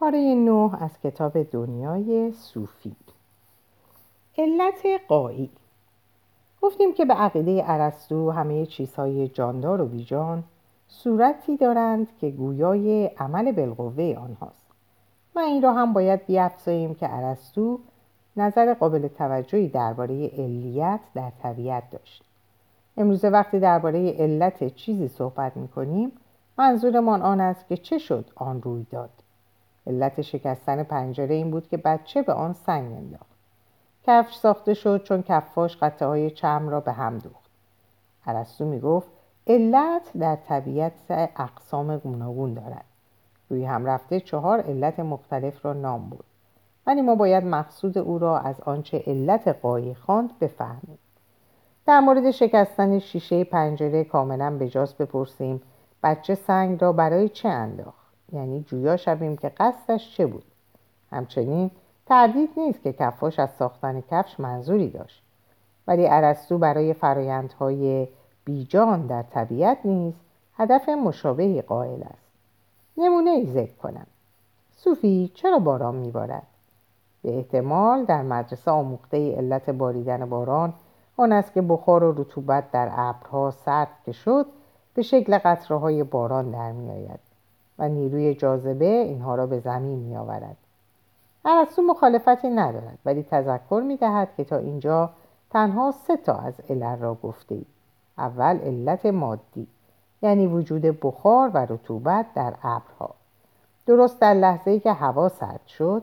پاره نه از کتاب دنیای صوفی. علت قایی گفتیم که به عقیده ارسطو همه چیزهای جاندار و بیجان صورتی دارند که گویای عمل بالقوه آنهاست. و این را هم باید بیافزاییم که ارسطو نظر قابل توجهی درباره علیت در طبیعت داشت. امروزه وقتی درباره علت چیزی صحبت می‌کنیم منظورمان آن است که چه شد آن روی داد. علت شکستن پنجره این بود که بچه به آن سنگ انداخت. کفش ساخته شد چون کفاش قطعه های چرم را به هم دوخت. ارسطو می‌گفت علت در طبیعت اقسام گوناگون دارد. روی هم رفته چهار علت مختلف را نام بود ولی ما باید مقصود او را از آنچه علت قایی خواند بفهمیم. در مورد شکستن شیشه پنجره کاملا بجاست بپرسیم. بچه سنگ را برای چه انداخت؟ یعنی جویا شویم که قصدش چه بود. همچنین تردید نیست که کفاش از ساختن کفش منظوری داشت. ولی ارسطو برای فرایندهای بیجان در طبیعت نیز هدف مشابهی قائل است. نمونه ای ذکر کنم. صوفی چرا باران میبارد؟ به احتمال در مدرسه آموخته علت باریدن باران آن است که بخار و رطوبت در ابرها سرد که شد به شکل قطره های باران در می آید و نیروی جاذبه اینها را به زمین می آورد ارسطو مخالفتی ندارد ولی تذکر می دهد که تا اینجا تنها سه تا از علل را گفته ای. اول علت مادی یعنی وجود بخار و رطوبت در ابرها. درست در لحظه ای که هوا سرد شد.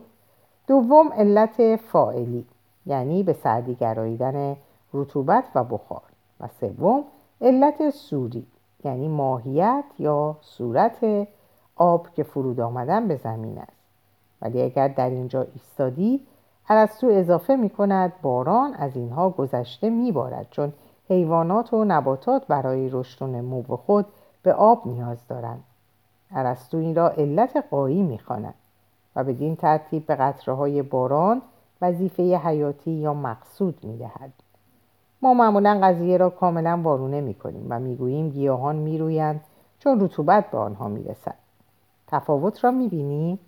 دوم علت فائلی یعنی به سردی گراییدن رطوبت و بخار. و سوم علت سوری یعنی ماهیت یا صورت آب که فرود آمدن به زمین است ولی اگر در اینجا ایستادی ارسطو اضافه می کند باران از اینها گذشته می بارد چون حیوانات و نباتات برای رشد و نمو خود به آب نیاز دارند ارسطو این را علت قایی می خواند و بدین ترتیب به قطره باران وظیفه حیاتی یا مقصود می دهد. ما معمولا قضیه را کاملا وارونه می کنیم و می گوییم گیاهان می رویند چون رطوبت به آنها می رسد. تفاوت را می بینی؟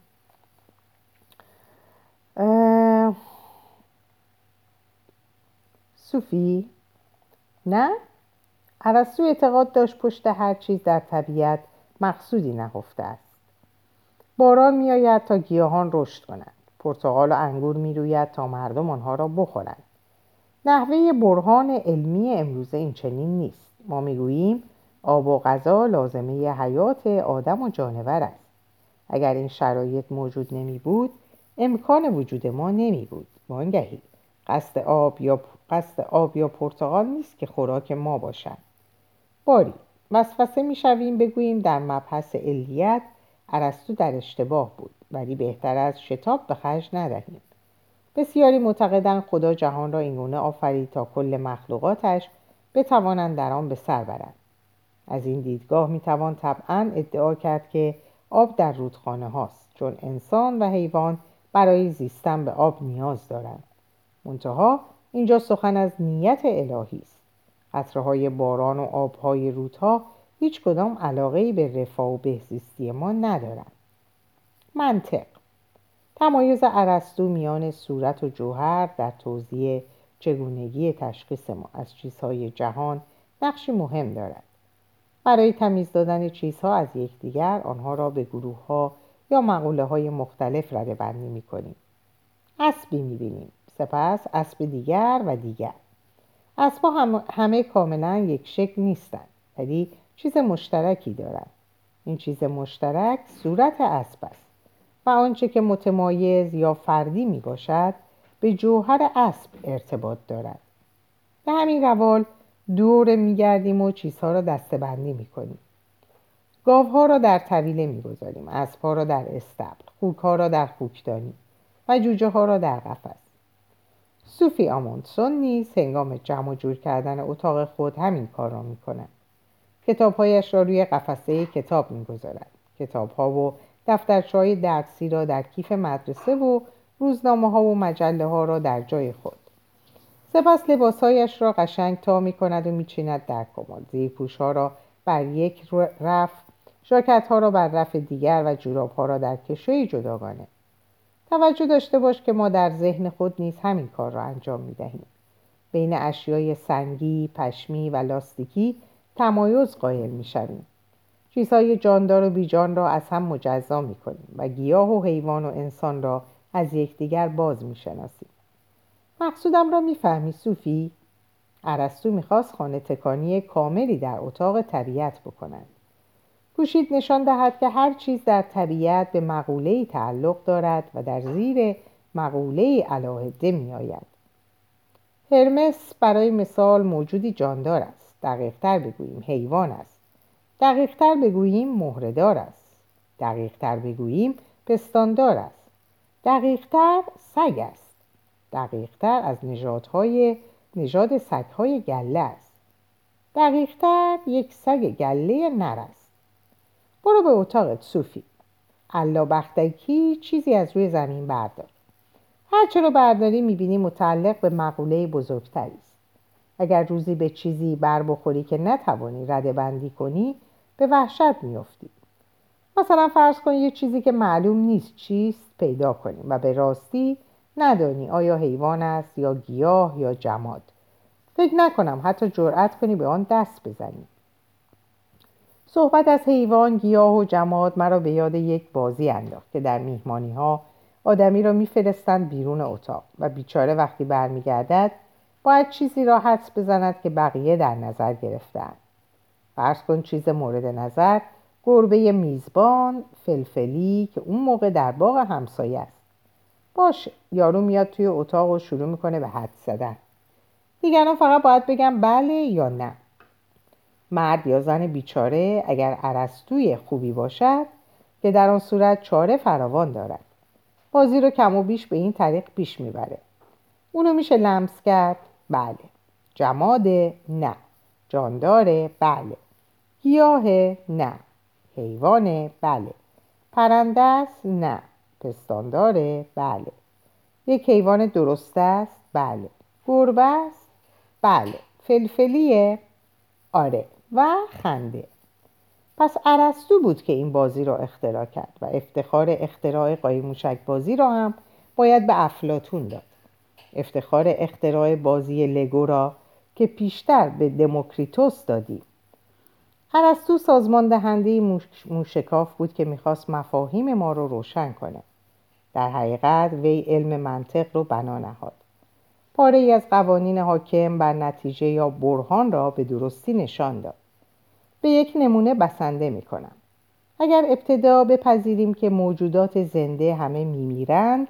صوفی؟ نه؟ عرستو اعتقاد داشت پشت هر چیز در طبیعت مقصودی نهفته است باران میآید تا گیاهان رشد کنند پرتغال و انگور می‌روید تا مردم آنها را بخورند نحوه برهان علمی امروزه این چنین نیست ما می‌گوییم آب و غذا لازمه حیات آدم و جانور است اگر این شرایط موجود نمی بود امکان وجود ما نمی بود. وانگهی قصد آب یا قصد آب یا پرتغال نیست که خوراک ما باشد باری وسوسه می‌شویم بگوییم در مبحث علیت ارسطو در اشتباه بود ولی بهتر از شتاب به خرج ندهیم. بسیاری معتقدند خدا جهان را اینگونه آفرید تا کل مخلوقاتش بتوانند در آن به سر برند. از این دیدگاه می‌توان طبعا ادعا کرد که آب در رودخانه هاست چون انسان و حیوان برای زیستن به آب نیاز دارند. منتها اینجا سخن از نیت الهی است. قطره های باران و آبهای رودها هیچ کدام علاقه به رفاه و بهزیستی ما ندارند. منطق تمایز ارسطو میان صورت و جوهر در توضیح چگونگی تشخیص ما از چیزهای جهان نقشی مهم دارد. برای تمیز دادن چیزها از یکدیگر آنها را به گروه ها یا مقوله های مختلف رده بندی می کنیم اسبی می بینیم سپس اسب دیگر و دیگر. اسبها هم همه کاملا یک شکل نیستند ولی چیز مشترکی دارند. این چیز مشترک صورت اسب است و آنچه که متمایز یا فردی می باشد به جوهر اسب ارتباط دارد. به همین روال دور میگردیم و چیزها را دستبندی می‌کنیم. گاوها را در طویله می‌گذاریم اسبها را در استبل خوکها را در خوکدانی و جوجه ها را در قفس. صوفی آموندسون نیز هنگام جمع و جور کردن اتاق خود همین کار را می‌کند. کتابهایش را روی قفسه کتاب می‌گذارد. کتابها و دفترچهای درسی را در کیف مدرسه و روزنامه ها و مجله ها را در جای خود. سپس لباسهایش را قشنگ تا می کند و میچیند در کمد زیرپوش ها را بر یک رف ژاکت ها را بر رف دیگر و جوراب ها را در کشوی جداگانه توجه داشته باش که ما در ذهن خود نیز همین کار را انجام می دهیم. بین اشیای سنگی، پشمی و لاستیکی تمایز قائل می شویم. چیزهای جاندار و بیجان را از هم مجزا می کنیم و گیاه و حیوان و انسان را از یکدیگر باز می شناسیم. مقصودم را می‌فهمی صوفی؟ عرستو می‌خواست خانه تکانی کاملی در اتاق طبیعت بکند. کوشید نشان دهد که هر چیز در طبیعت به مقوله تعلق دارد و در زیر مقوله علاهده می آید. هرمس برای مثال موجودی جاندار است. دقیقتر بگوییم حیوان است. دقیقتر بگوییم مهردار است. دقیقتر بگوییم پستاندار است. دقیقتر سگ است. دقیقتر از نژادهای نژاد سگهای گله است. دقیقتر یک سگ گله نر است. برو به اتاقت صوفی بختکی چیزی از روی زمین بردار هرچه رو برداری می‌بینی متعلق به مقوله بزرگتری است اگر روزی به چیزی بر بخوری که نتوانی رده بندی کنی به وحشت میافتی مثلا فرض کن یه چیزی که معلوم نیست چیست پیدا کنیم و به راستی ندانی آیا حیوان است یا گیاه یا جماد. فکر نکنم حتی جرأت کنی به آن دست بزنی. صحبت از حیوان گیاه و جماد مرا به یاد یک بازی انداخت که در میهمانی ها آدمی را میفرستند بیرون اتاق و بیچاره وقتی برمیگردد باید چیزی را حدس بزند که بقیه در نظر گرفتن فرض کن چیز مورد نظر گربه میزبان فلفلی که اون موقع در باغ همسایه باشه. یارو میاد توی اتاق و شروع می‌کنه به حد زدن. دیگران فقط باید بگم بله یا نه. مرد یا زن بیچاره اگر عرستوی خوبی باشد که در آن صورت چاره فراوان دارد. بازی رو کم و بیش به این طریق پیش می‌بره. اونو میشه لمس کرد. بله. جماده نه. جانداره بله. گیاه نه. حیوانه بله. پرنده است پستانداره بله. یک حیوان درست است؟ بله. گربه است؟ بله. فلفلیه؟ آره. و خنده. پس عرستو بود که این بازی را اختراع کرد و افتخار اختراع قایموشک بازی را هم باید به افلاتون داد. افتخار اختراع بازی لگو را که پیشتر به دموکریتوس دادیم. عرستو سازمان دهنده موشکاف بود که می‌خواست مفاهیم ما رو روشن کنه. در حقیقت وی علم منطق رو بنا نهاد. پاره ای از قوانین حاکم بر نتیجه یا برهان را به درستی نشان داد. به یک نمونه بسنده می کنم. اگر ابتدا بپذیریم که موجودات زنده همه میمیرند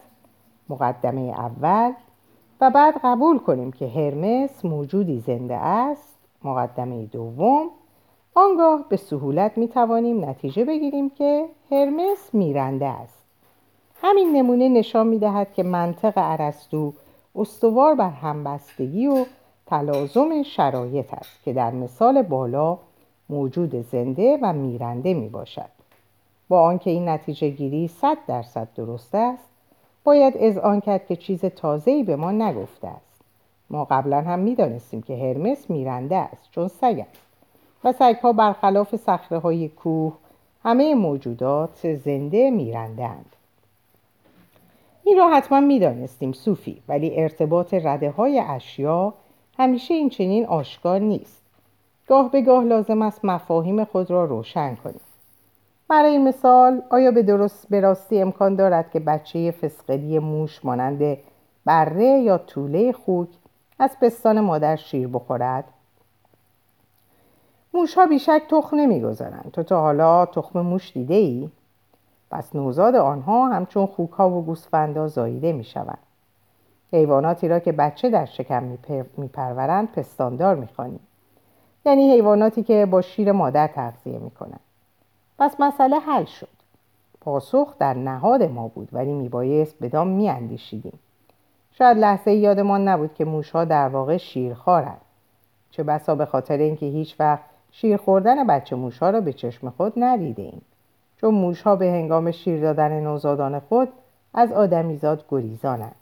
مقدمه اول و بعد قبول کنیم که هرمس موجودی زنده است مقدمه دوم آنگاه به سهولت می توانیم نتیجه بگیریم که هرمس میرنده است. همین نمونه نشان می دهد که منطق ارسطو استوار بر همبستگی و تلازم شرایط است که در مثال بالا موجود زنده و میرنده می باشد با آنکه این نتیجه گیری صد درصد درست است باید آن کرد که چیز تازه‌ای به ما نگفته است ما قبلا هم می‌دانستیم که هرمس میرنده است چون سگ است و سگها برخلاف صخره های کوه همه موجودات زنده میرنده اند. این را حتما می‌دانستیم صوفی. ولی ارتباط رده های اشیا همیشه این چنین آشکار نیست. گاه به گاه لازم است مفاهیم خود را روشن کنیم. برای مثال آیا به درست به راستی امکان دارد که بچه فسقلی موش مانند بره یا طوله خوک از پستان مادر شیر بخورد؟ موش ها بیشک تخم نمی‌گذارند. تو تا حالا تخم موش دیده ای؟ پس نوزاد آنها همچون خوک ها و گوسفندها زاییده می شوند. حیواناتی را که بچه در شکم میپرورند پستاندار می‌خوانیم. یعنی حیواناتی که با شیر مادر تغذیه می‌کنند. پس مسئله حل شد. پاسخ در نهاد ما بود ولی میبایست بدان میاندیشیدیم. شاید لحظه یادمان نبود که موشها در واقع شیرخوارند. چه بسا به خاطر اینکه هیچ وقت شیر خوردن بچه موشها را به چشم خود ندیده ایم. چون موشها به هنگام شیر دادن نوزادان خود از آدمیزاد گریزانند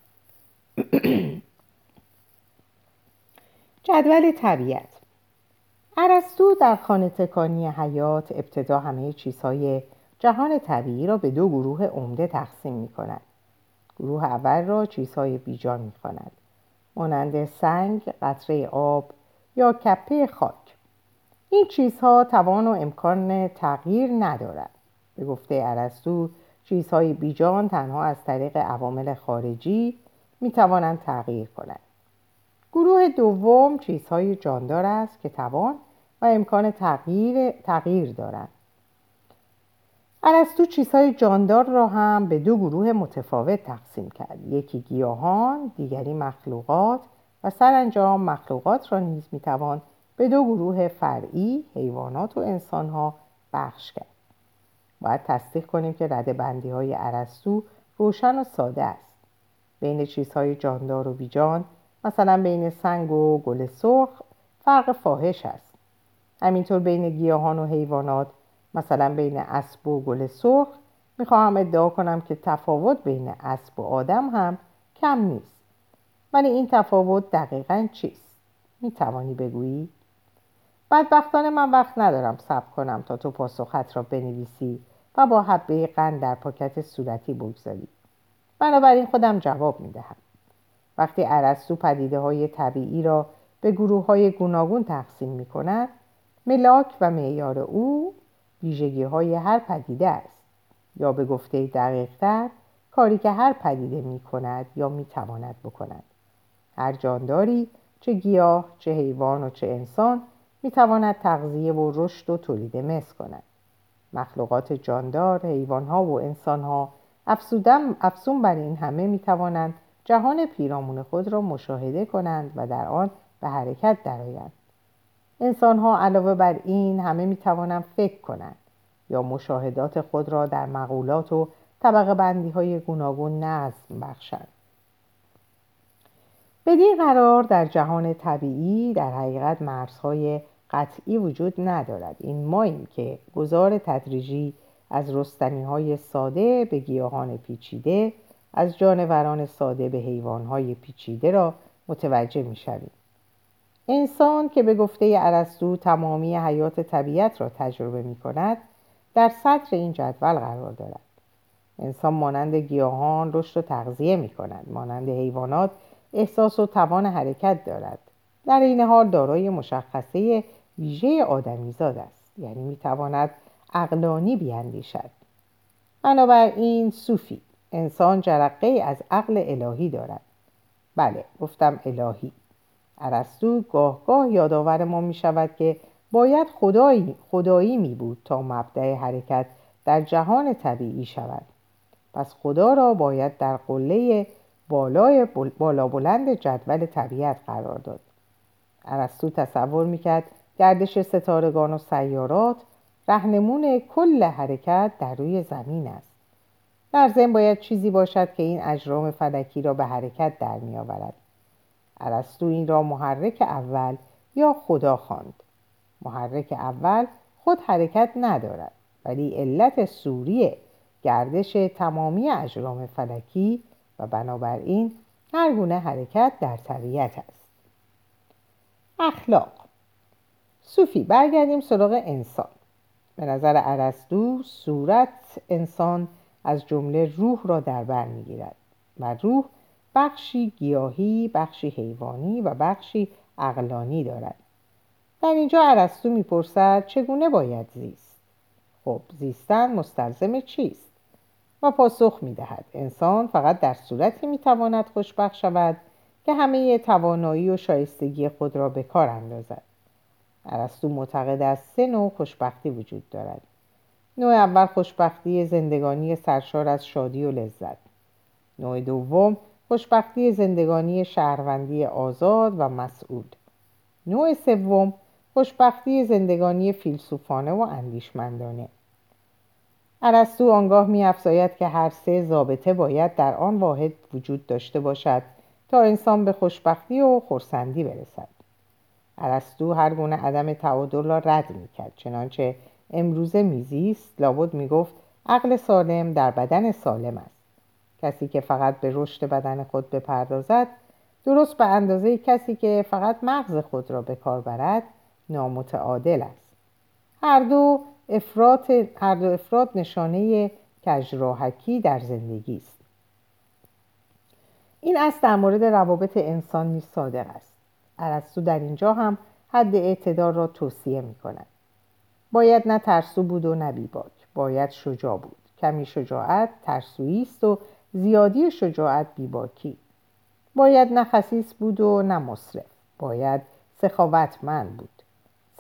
جدول طبیعت ارسطو در خانه تکانی حیات ابتدا همه چیزهای جهان طبیعی را به دو گروه عمده تقسیم می کند. گروه اول را چیزهای بیجان می کند. مانند سنگ، قطره آب یا کپه خاک. این چیزها توان و امکان تغییر ندارد. به گفته ارسطو چیزهای بیجان تنها از طریق عوامل خارجی می توانند تغییر کنند. گروه دوم چیزهای جاندار است که توان و امکان تغییر, تغییر دارند. ارسطو چیزهای جاندار را هم به دو گروه متفاوت تقسیم کرد یکی گیاهان دیگری مخلوقات و سرانجام مخلوقات را نیز می‌توان به دو گروه فرعی حیوانات و انسانها بخش کرد باید تصدیق کنیم که رده بندی های عرستو روشن و ساده است بین چیزهای جاندار و بیجان مثلا بین سنگ و گل سرخ فرق فاحش است همینطور بین گیاهان و حیوانات مثلا بین اسب و گل سرخ می‌خواهم ادعا کنم که تفاوت بین اسب و آدم هم کم نیست ولی این تفاوت دقیقا چیست؟ می‌توانی بگویی؟ بدبختانه من وقت ندارم صبر کنم تا تو پاسخت را بنویسی و با حبه قند در پاکت صورتی بگذاری بنابراین خودم جواب می‌دهم. وقتی عرستو پدیده های طبیعی را به گروه های گوناگون تقسیم می کند ملاک و معیار او ویژگی های هر پدیده است. یا به گفته دقیقتر کاری که هر پدیده می کند یا می تواند بکند. هر جانداری چه گیاه چه حیوان و چه انسان می تواند تغذیه و رشد و تولید مثل کند. مخلوقات جاندار حیوانها و انسانها افسون بر این همه می توانند جهان پیرامون خود را مشاهده کنند و در آن به حرکت درآیند. انسان ها علاوه بر این همه می توانند فکر کنند یا مشاهدات خود را در مقولات و طبقه بندی های گوناگون نظم بخشند. بدین قرار در جهان طبیعی در حقیقت مرزهای قطعی وجود ندارد. این ماییم که گذار تدریجی از رستنی های ساده به گیاهان پیچیده از جانوران ساده به حیوانهای پیچیده را متوجه می شویم. انسان که به گفته عرستو تمامی حیات طبیعت را تجربه می کند در سطر این جدول قرار دارد. انسان مانند گیاهان رشد و تغذیه می کند مانند حیوانات احساس و توان حرکت دارد. در این حال دارای مشخصه ویژه آدمیزاد است. یعنی می تواند عقلانی بیاندیشد. بنابراین صوفی انسان جرقه از عقل الهی دارد. بله گفتم الهی. عرستو گاه گاه یادآور ما می شود که باید خدایی, خدایی می بود تا مبدع حرکت در جهان طبیعی شود. پس خدا را باید در قله بالای بالا بلند جدول طبیعت قرار داد. عرستو تصور می‌کرد گردش ستارگان و سیارات رهنمون کل حرکت در روی زمین است. در ضمن باید چیزی باشد که این اجرام فلکی را به حرکت در می آورد. عرستو این را محرک اول یا خدا خواند. محرک اول خود حرکت ندارد ولی علت سوری گردش تمامی اجرام فلکی و بنابراین هر گونه حرکت در طبیعت است. اخلاق صوفی برگردیم سراغ انسان. به نظر عرستو صورت انسان از جمله روح را در بر می‌گیرد و روح بخشی گیاهی بخشی حیوانی و بخشی اقلانی دارد. در اینجا عرستو می‌پرسد چگونه باید زیست؟ خب زیستن مستلزم چیست؟ و پاسخ می‌دهد. انسان فقط در صورتی می‌تواند خوشبخت شود که همه توانایی و شایستگی خود را به کار اندازد. عرستو معتقد است سه نوع خوشبختی وجود دارد. نوع اول خوشبختی زندگانی سرشار از شادی و لذت. نوع دوم خوشبختی زندگانی شهروندی آزاد و مسئول نوع سوم خوشبختی زندگانی فیلسوفانه و اندیشمندانه. ارسطو آنگاه می افزاید که هر سه ضابطه باید در آن واحد وجود داشته باشد تا انسان به خوشبختی و خورسندی برسد. ارسطو هر گونه عدم تعادل را رد می‌کرد. چنانچه امروزه میزیست لابد می‌گفت عقل سالم در بدن سالم است. کسی که فقط به رشد بدن خود بپردازد درست به اندازه کسی که فقط مغز خود را به کار برد نامتعادل است. هر دو افراد, هر دو افراد نشانه کجراحکی در زندگی است. این است در مورد روابط انسان نیز صادق است. ارسطو در اینجا هم حد اعتدال را توصیه می کند باید نه ترسو بود و نه بیباک. باید شجاع بود. کمی شجاعت ترسویی است و زیادی شجاعت بیباکی. باید نه خصیص بود و نه مصرف باید سخاوتمند بود.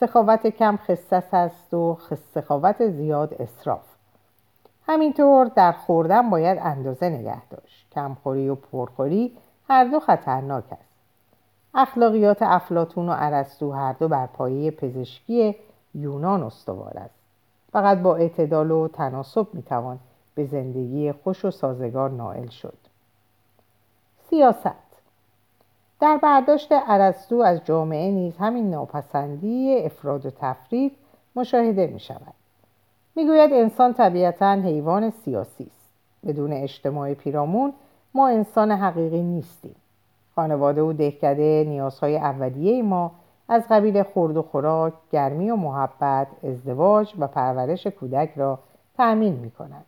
سخاوت کم خصص است و سخاوت زیاد اصراف همینطور در خوردن باید اندازه نگه داشت. کمخوری و پرخوری هر دو خطرناک است. اخلاقیات افلاتون و ارسطو هر دو بر پایه پزشکی یونان استوار است. فقط با اعتدال و تناسب می‌توان به زندگی خوش و سازگار نائل شد. سیاست. در برداشت ارسطو از جامعه نیز همین ناپسندی افراد و تفرید مشاهده می شود می‌گوید انسان طبیعتا حیوان سیاسی است. بدون اجتماع پیرامون ما انسان حقیقی نیستیم. خانواده و دهکده نیازهای اولیه ما از قبیل خورد و خوراک، گرمی و محبت، ازدواج و پرورش کودک را تأمین می کنند.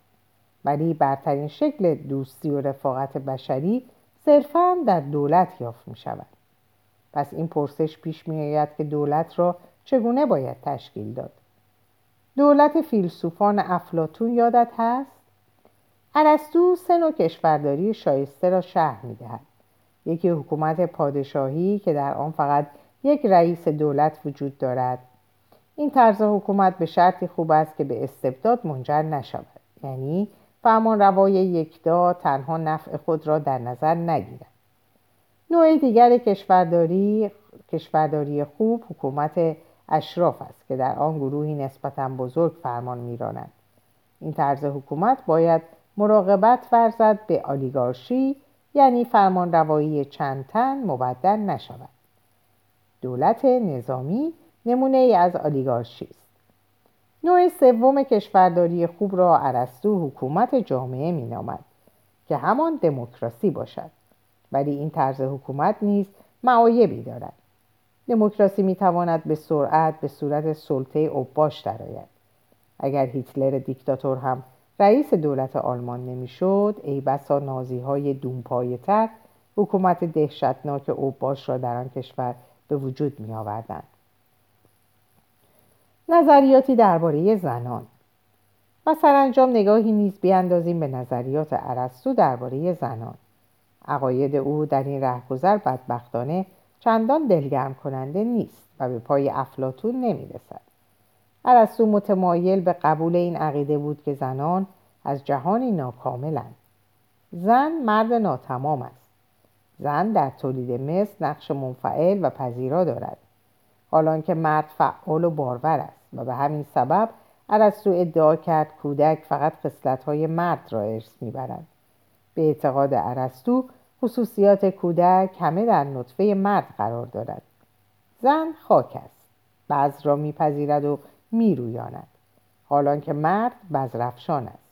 ولی برترین شکل دوستی و رفاقت بشری صرفا در دولت یافت می شود. پس این پرسش پیش می آید که دولت را چگونه باید تشکیل داد؟ دولت فیلسوفان افلاتون یادت هست؟ ارسطو سه نوع کشورداری شایسته را شهر می دهد. یکی حکومت پادشاهی که در آن فقط یک رئیس دولت وجود دارد. این طرز حکومت به شرطی خوب است که به استبداد منجر نشود. یعنی فرمان روای یکدا تنها نفع خود را در نظر نگیرد. نوع دیگر کشورداری کشورداری خوب حکومت اشراف است که در آن گروهی نسبتا بزرگ فرمان میراند. این طرز حکومت باید مراقبت ورزد به آلیگارشی یعنی فرمان روایی چند تن مبدل نشود. دولت نظامی نمونه ای از آلیگارشی است. نوع سوم کشورداری خوب را ارسطو حکومت جامعه مینامد که همان دموکراسی باشد. ولی این طرز حکومت نیز معایبی دارد. دموکراسی می‌تواند به سرعت به صورت سلطه اوباش درآید. اگر هیتلر دیکتاتور هم رئیس دولت آلمان نمی‌شد ای بسا نازی های دونپایه تر حکومت دهشتناک اوباش را در آن کشور به وجود می آوردن. نظریاتی درباره زنان. و سرانجام نگاهی نیز بیاندازیم به نظریات ارسطو درباره زنان. عقاید او در این رهگذر بدبختانه چندان دلگرم کننده نیست و به پای افلاتون ارسطو متمایل به قبول این عقیده بود که زنان از جهانی ناکاملند. زن مرد ناتمام است. زن در تولید مثل نقش منفعل و پذیرا دارد. حالان که مرد فعال و بارور است و به همین سبب ارسطو ادعا کرد کودک فقط های مرد را ارث می‌برد. به اعتقاد ارسطو خصوصیات کودک همه در نطفه مرد قرار دارد. زن خاک است. بعض را میپذیرد و میرویاند حالان که مرد بزرفشان است.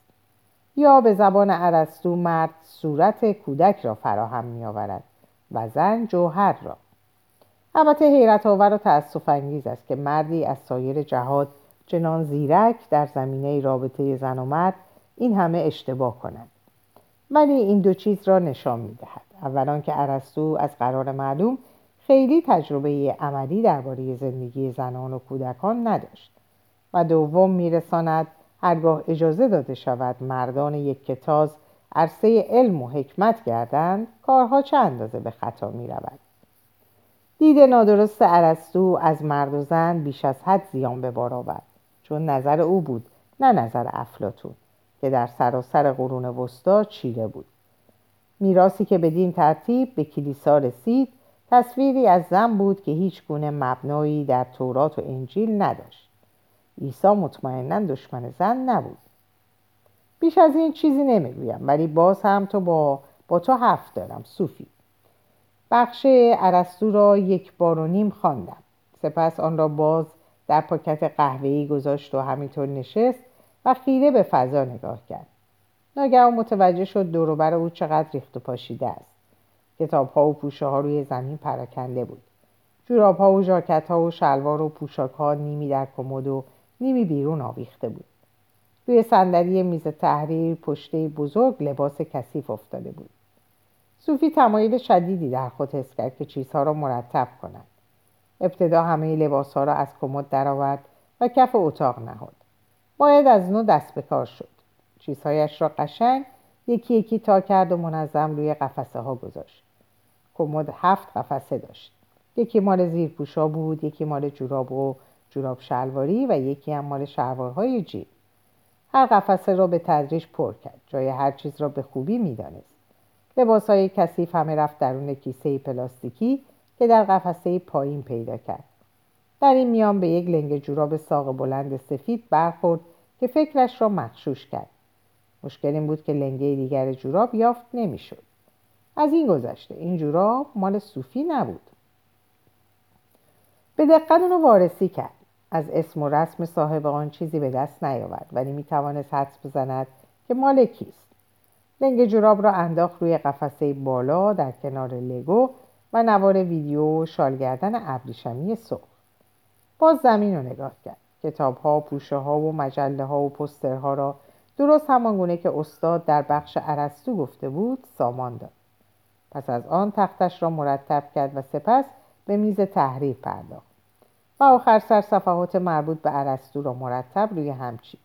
یا به زبان ارسطو مرد صورت کودک را فراهم می آورد و زن جوهر را. البته حیرت آور و تأسف انگیز است که مردی از سایر جهات چنان زیرک در زمینه رابطه زن و مرد این همه اشتباه کند ولی این دو چیز را نشان می دهد اولا که ارسطو از قرار معلوم خیلی تجربه عملی درباره زندگی زنان و کودکان نداشت. و دوم میرساند هرگاه اجازه داده شود مردان یک کتاز عرصه علم و حکمت گردند کارها چه اندازه به خطا می رود دید نادرست عرستو از مرد و زن بیش از حد زیان به بار آورد چون نظر او بود نه نظر افلاتون که در سراسر قرون وسطا چیره بود. میراسی که بدین ترتیب به کلیسا رسید تصویری از زن بود که هیچ گونه مبنایی در تورات و انجیل نداشت. عیسی مطمئنا دشمن زن نبود. بیش از این چیزی نمی‌گویم ولی باز هم تو با, با تو حرف دارم صوفی. بخش عرستو را یک بار و نیم خواندم. سپس آن را باز در پاکت قهوه‌ای گذاشت و همینطور نشست و خیره به فضا نگاه کرد. ناگهان متوجه شد دوروبر او چقدر ریخت و پاشیده است. کتاب ها و پوشه ها روی زمین پراکنده بود. جوراب ها و ژاکت ها و شلوار و پوشاک ها نیمی در کمد و نیمی بیرون آویخته بود. روی صندلی میز تحریر پشته بزرگ لباس کثیف افتاده بود. صوفی تمایل شدیدی در خود حس کرد که چیزها را مرتب کند. ابتدا همه لباس ها را از کمد درآورد و کف اتاق نهاد. باید از نو دست به کار شد. چیزهایش را قشنگ یکی یکی تا کرد و منظم روی قفسه ها گذاشت. کمد هفت قفسه داشت. یکی مال زیرپوشا بود یکی مال جوراب و جوراب شلواری و یکی هم مال شلوارهای جیب. هر قفسه را به تدریج پر کرد. جای هر چیز را به خوبی می‌دانست. لباس های کثیف همه رفت درون کیسه پلاستیکی که در قفسه پایین پیدا کرد. در این میان به یک لنگ جوراب ساق بلند سفید برخورد که فکرش را مخشوش کرد. مشکل این بود که لنگه دیگر جوراب یافت نمی‌شد. از این گذشته این جوراب مال صوفی نبود. به دقت اونو وارسی کرد. از اسم و رسم صاحب آن چیزی به دست نیاورد ولی می‌توانست حدس بزند که مال کیست. لنگ جوراب را انداخت روی قفسه بالا در کنار لگو و نوار ویدیو و شالگردن ابریشمی سرخ. باز زمین رو نگاه کرد. کتاب ها، پوشه ها و مجله ها و پسترها را درست همان گونه که استاد در بخش عرستو گفته بود سامان داد. پس از آن تختش را مرتب کرد و سپس به میز تحریر پرداخت. و آخر سر صفحات مربوط به عرستو را مرتب روی هم چید.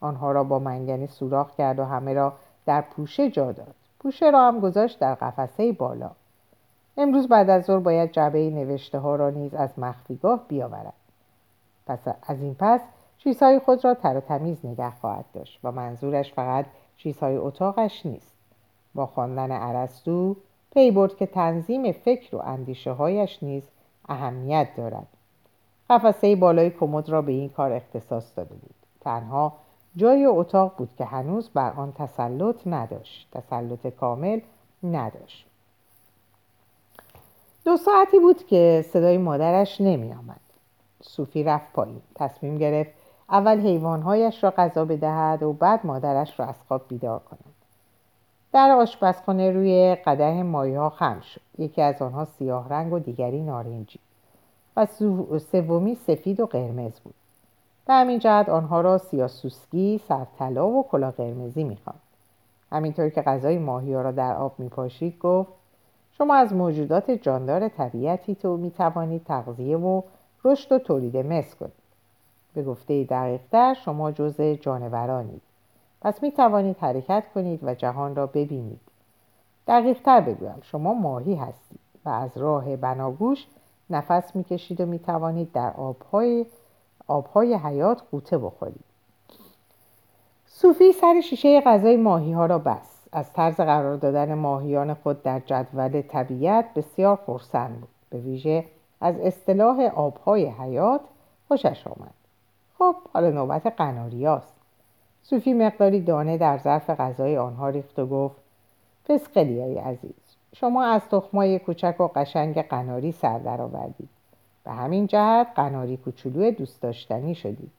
آنها را با منگنه سوراخ کرد و همه را در پوشه جا داد. پوشه را هم گذاشت در قفسه بالا. امروز بعد از ظهر باید جعبه نوشته ها را نیز از مخفیگاه بیاورد. پس از این پس چیزهای خود را تر و تمیز نگه خواهد داشت و منظورش فقط چیزهای اتاقش نیست. با خواندن عرستو پی برد که تنظیم فکر و اندیشه هایش نیز اهمیت دارد. قفسه بالای کمد را به این کار اختصاص داده بود. تنها جای اتاق بود که هنوز بر آن تسلط نداشت. تسلط کامل نداشت. دو ساعتی بود که صدای مادرش نمی آمد. صوفی رفت پایین. تصمیم گرفت اول حیوانهایش را غذا بدهد و بعد مادرش را از خواب بیدار کند. در آشپزخانه روی قده مایه ها خم شد. یکی از آنها سیاه رنگ و دیگری نارنجی. و سومی سفید و قرمز بود. به همین جهت آنها را سیاسوسکی، سرطلا و کلا قرمزی می‌خواند. همینطور که غذای ماهی را در آب میپاشید گفت شما از موجودات جاندار طبیعتی تو می‌توانید تغذیه و رشد و تولید مثل کنید. به گفته دقیقتر شما جز جانورانید. پس می توانید حرکت کنید و جهان را ببینید. دقیقتر بگویم شما ماهی هستید و از راه بناگوش نفس می‌کشید و می توانید در آبهای, آبهای حیات قوطه بخورید. صوفی سر شیشه غذای ماهی ها را بست. از طرز قرار دادن ماهیان خود در جدول طبیعت بسیار خرسند بود. به ویژه از اصطلاح آبهای حیات خوشش آمد. خب حالا نوبت قناریاست. صوفی مقداری دانه در ظرف غذای آنها ریخت و گفت فسقلیای عزیز. شما از تخمای کوچک و قشنگ قناری سر درآوردید به همین جهت قناری کوچولو دوست داشتنی شدید.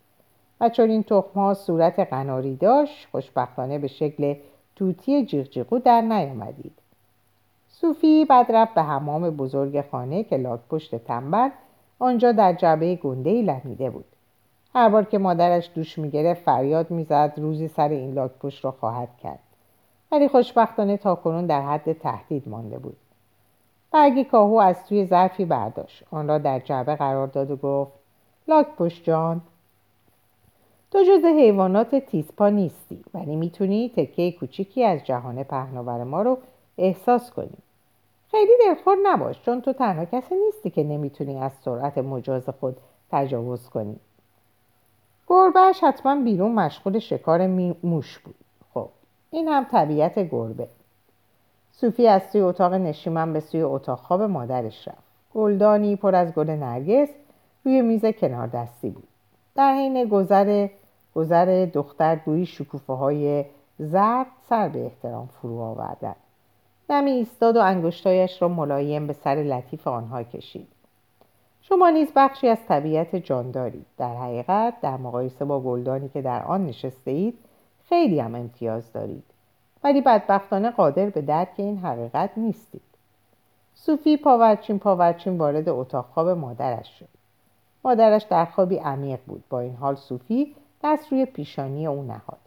و چون این تخمها صورت قناری داشت خوشبختانه به شکل توتی جیغجیغو در نیامدید. صوفی بعد رفت به حمام بزرگ خانه که لاک پشت تنبل آنجا در جعبه گندهای لمیده بود. هر بار که مادرش دوش می‌گرفت فریاد می‌زد روزی سر این لاک پشت را خواهد کرد. ولی خوشبختانه تاکنون در حد تهدید مانده بود. برگی کاهو از توی ظرفی برداشت. آن را در جعبه قرار داد و گفت لاک پشت جان تو جز حیوانات تیزپا نیستی ولی می‌تونی تکه کوچیکی از جهان پهناور ما رو احساس کنی. خیلی دلخور نباش چون تو تنها کسی نیستی که نمی‌تونی از سرعت مجاز خود تجاوز کنی. گربهش حتما بیرون مشغول شکار موش بود. این هم طبیعت گربه. صوفی از سوی اتاق نشیمن به سوی اتاق خواب مادرش رفت. گلدانی پر از گل نرگس روی میز کنار دستی بود. در حین گذر گذر دختر گویی شکوفه های زرد سر به احترام فرو آوردن. نمی ایستاد و انگشتایش را ملایم به سر لطیف آنها کشید. شما نیز بخشی از طبیعت جان دارید در حقیقت در مقایسه با گلدانی که در آن نشسته اید خیلی هم امتیاز دارید. ولی بدبختانه قادر به درک این حقیقت نیستید. صوفی پاورچین پاورچین وارد اتاق خواب مادرش شد. مادرش در خوابی عمیق بود. با این حال صوفی دست روی پیشانی او نهاد.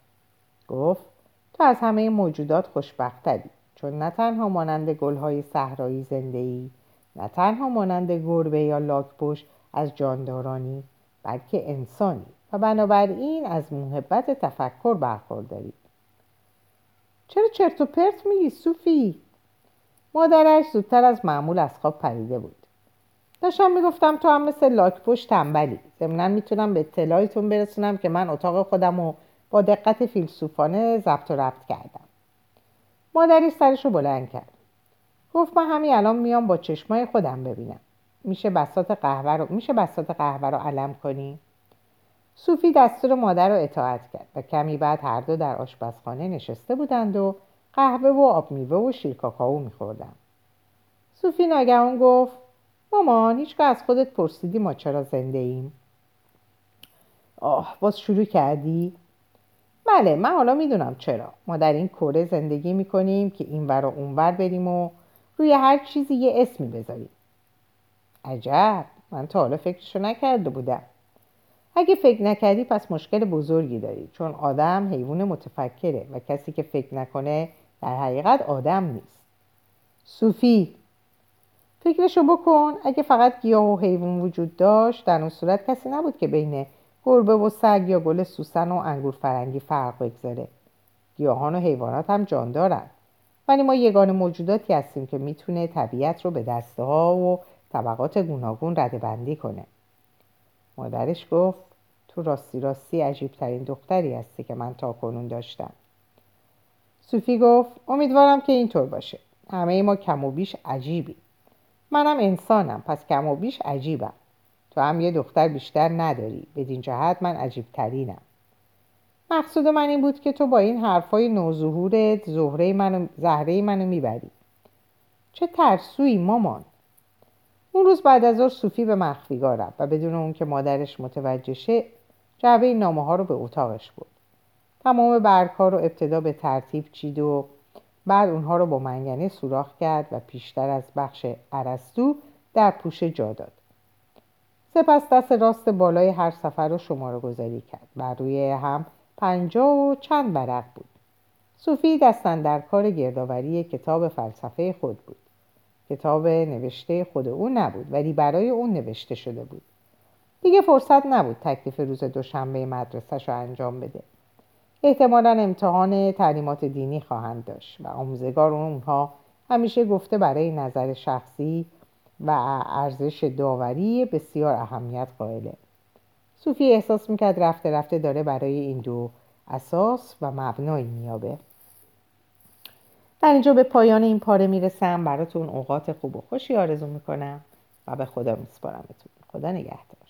گفت تو از همه موجودات خوشبختری. چون نه تنها مانند گلهای صحرایی زنده ای نه تنها مانند گربه یا لاکپشت از جاندارانی بلکه انسانی. و بنابراین از محبت تفکر برخورداری چرا چرت و پرت میگی صوفی؟ مادرش زودتر از معمول از خواب پریده بود. داشتم می‌گفتم تو هم مثل لاکپوش تنبلی. ضمنا می‌تونم به اطلاعتون برسونم که من اتاق خودم رو با دقت فیلسوفانه ضبط و ربط کردم. مادری سرش رو بلند کرد. گفت من همین الان میام با چشمای خودم ببینم. میشه بسات قهوه رو میشه بسات قهوه رو علم کنی؟ صوفی دستور مادر رو اطاعت کرد و کمی بعد هر دو در آشپزخانه نشسته بودند و قهوه و آب میوه و شیر کاکائو میخوردن صوفی ناگهان گفت مامان هیچگاه از خودت پرسیدی ما چرا زنده ایم؟ آه باز شروع کردی؟ بله من حالا می‌دونم چرا. ما در این کره زندگی می‌کنیم که این ور و اون ور بریم و روی هر چیزی یه اسمی بذاریم. عجب! من تا حالا فکرشو نکرده بودم. اگه فکر نکردی پس مشکل بزرگی داری چون آدم حیوان متفکره و کسی که فکر نکنه در حقیقت آدم نیست. صوفی فکرشو بکن اگه فقط گیاه و حیوان وجود داشت در اون صورت کسی نبود که بین گربه و سگ یا گل سوسن و انگور فرنگی فرق بگذاره. گیاهان و حیوانات هم جان دارن. ولی ما یگان موجوداتی هستیم که می‌تونه طبیعت رو به دسته ها و طبقات گوناگون رده بندی کنه. مادرش گفت تو راستی راستی عجیب ترین دختری هستی که من تا کنون داشتم. صوفی گفت امیدوارم که اینطور باشه. همه ما کم و بیش عجیبی. منم انسانم پس کم و بیش عجیبم. تو هم یه دختر بیشتر نداری. بدین جهت من عجیب ترینم مقصود من این بود که تو با این حرفای نوظهورت زهره منو زهره منو می‌بری. چه ترسویی مامان. اون روز بعد از ظهر صوفی به مخفیگاه رفت و بدون اون که مادرش متوجه شه جعبه نامه ها رو به اتاقش بود تمام ها رو ابتدا به ترتیب چید و بعد اونها رو با منگنه سوراخ کرد و پیشتر از بخش عرستو در پوشه جا داد. سپس دست راست بالای هر سفر رو شماره گذاری کرد بر روی هم پنجا و چند برق بود. صوفی دستن در کار گردآوری کتاب فلسفه خود بود. کتاب نوشته خود او نبود ولی برای اون نوشته شده بود. دیگه فرصت نبود تکلیف روز دوشنبه مدرسهش رو انجام بده. احتمالا امتحان تعلیمات دینی خواهند داشت و آموزگار اونها همیشه گفته برای نظر شخصی و ارزش داوری بسیار اهمیت قائله. صوفی احساس می‌کرد رفته رفته داره برای این دو اساس و مبنایی میابه در اینجا به پایان این پاره می‌رسم. براتون اوقات خوب و خوشی آرزو می‌کنم و به خدا میسپارمتون. خدا نگهدار.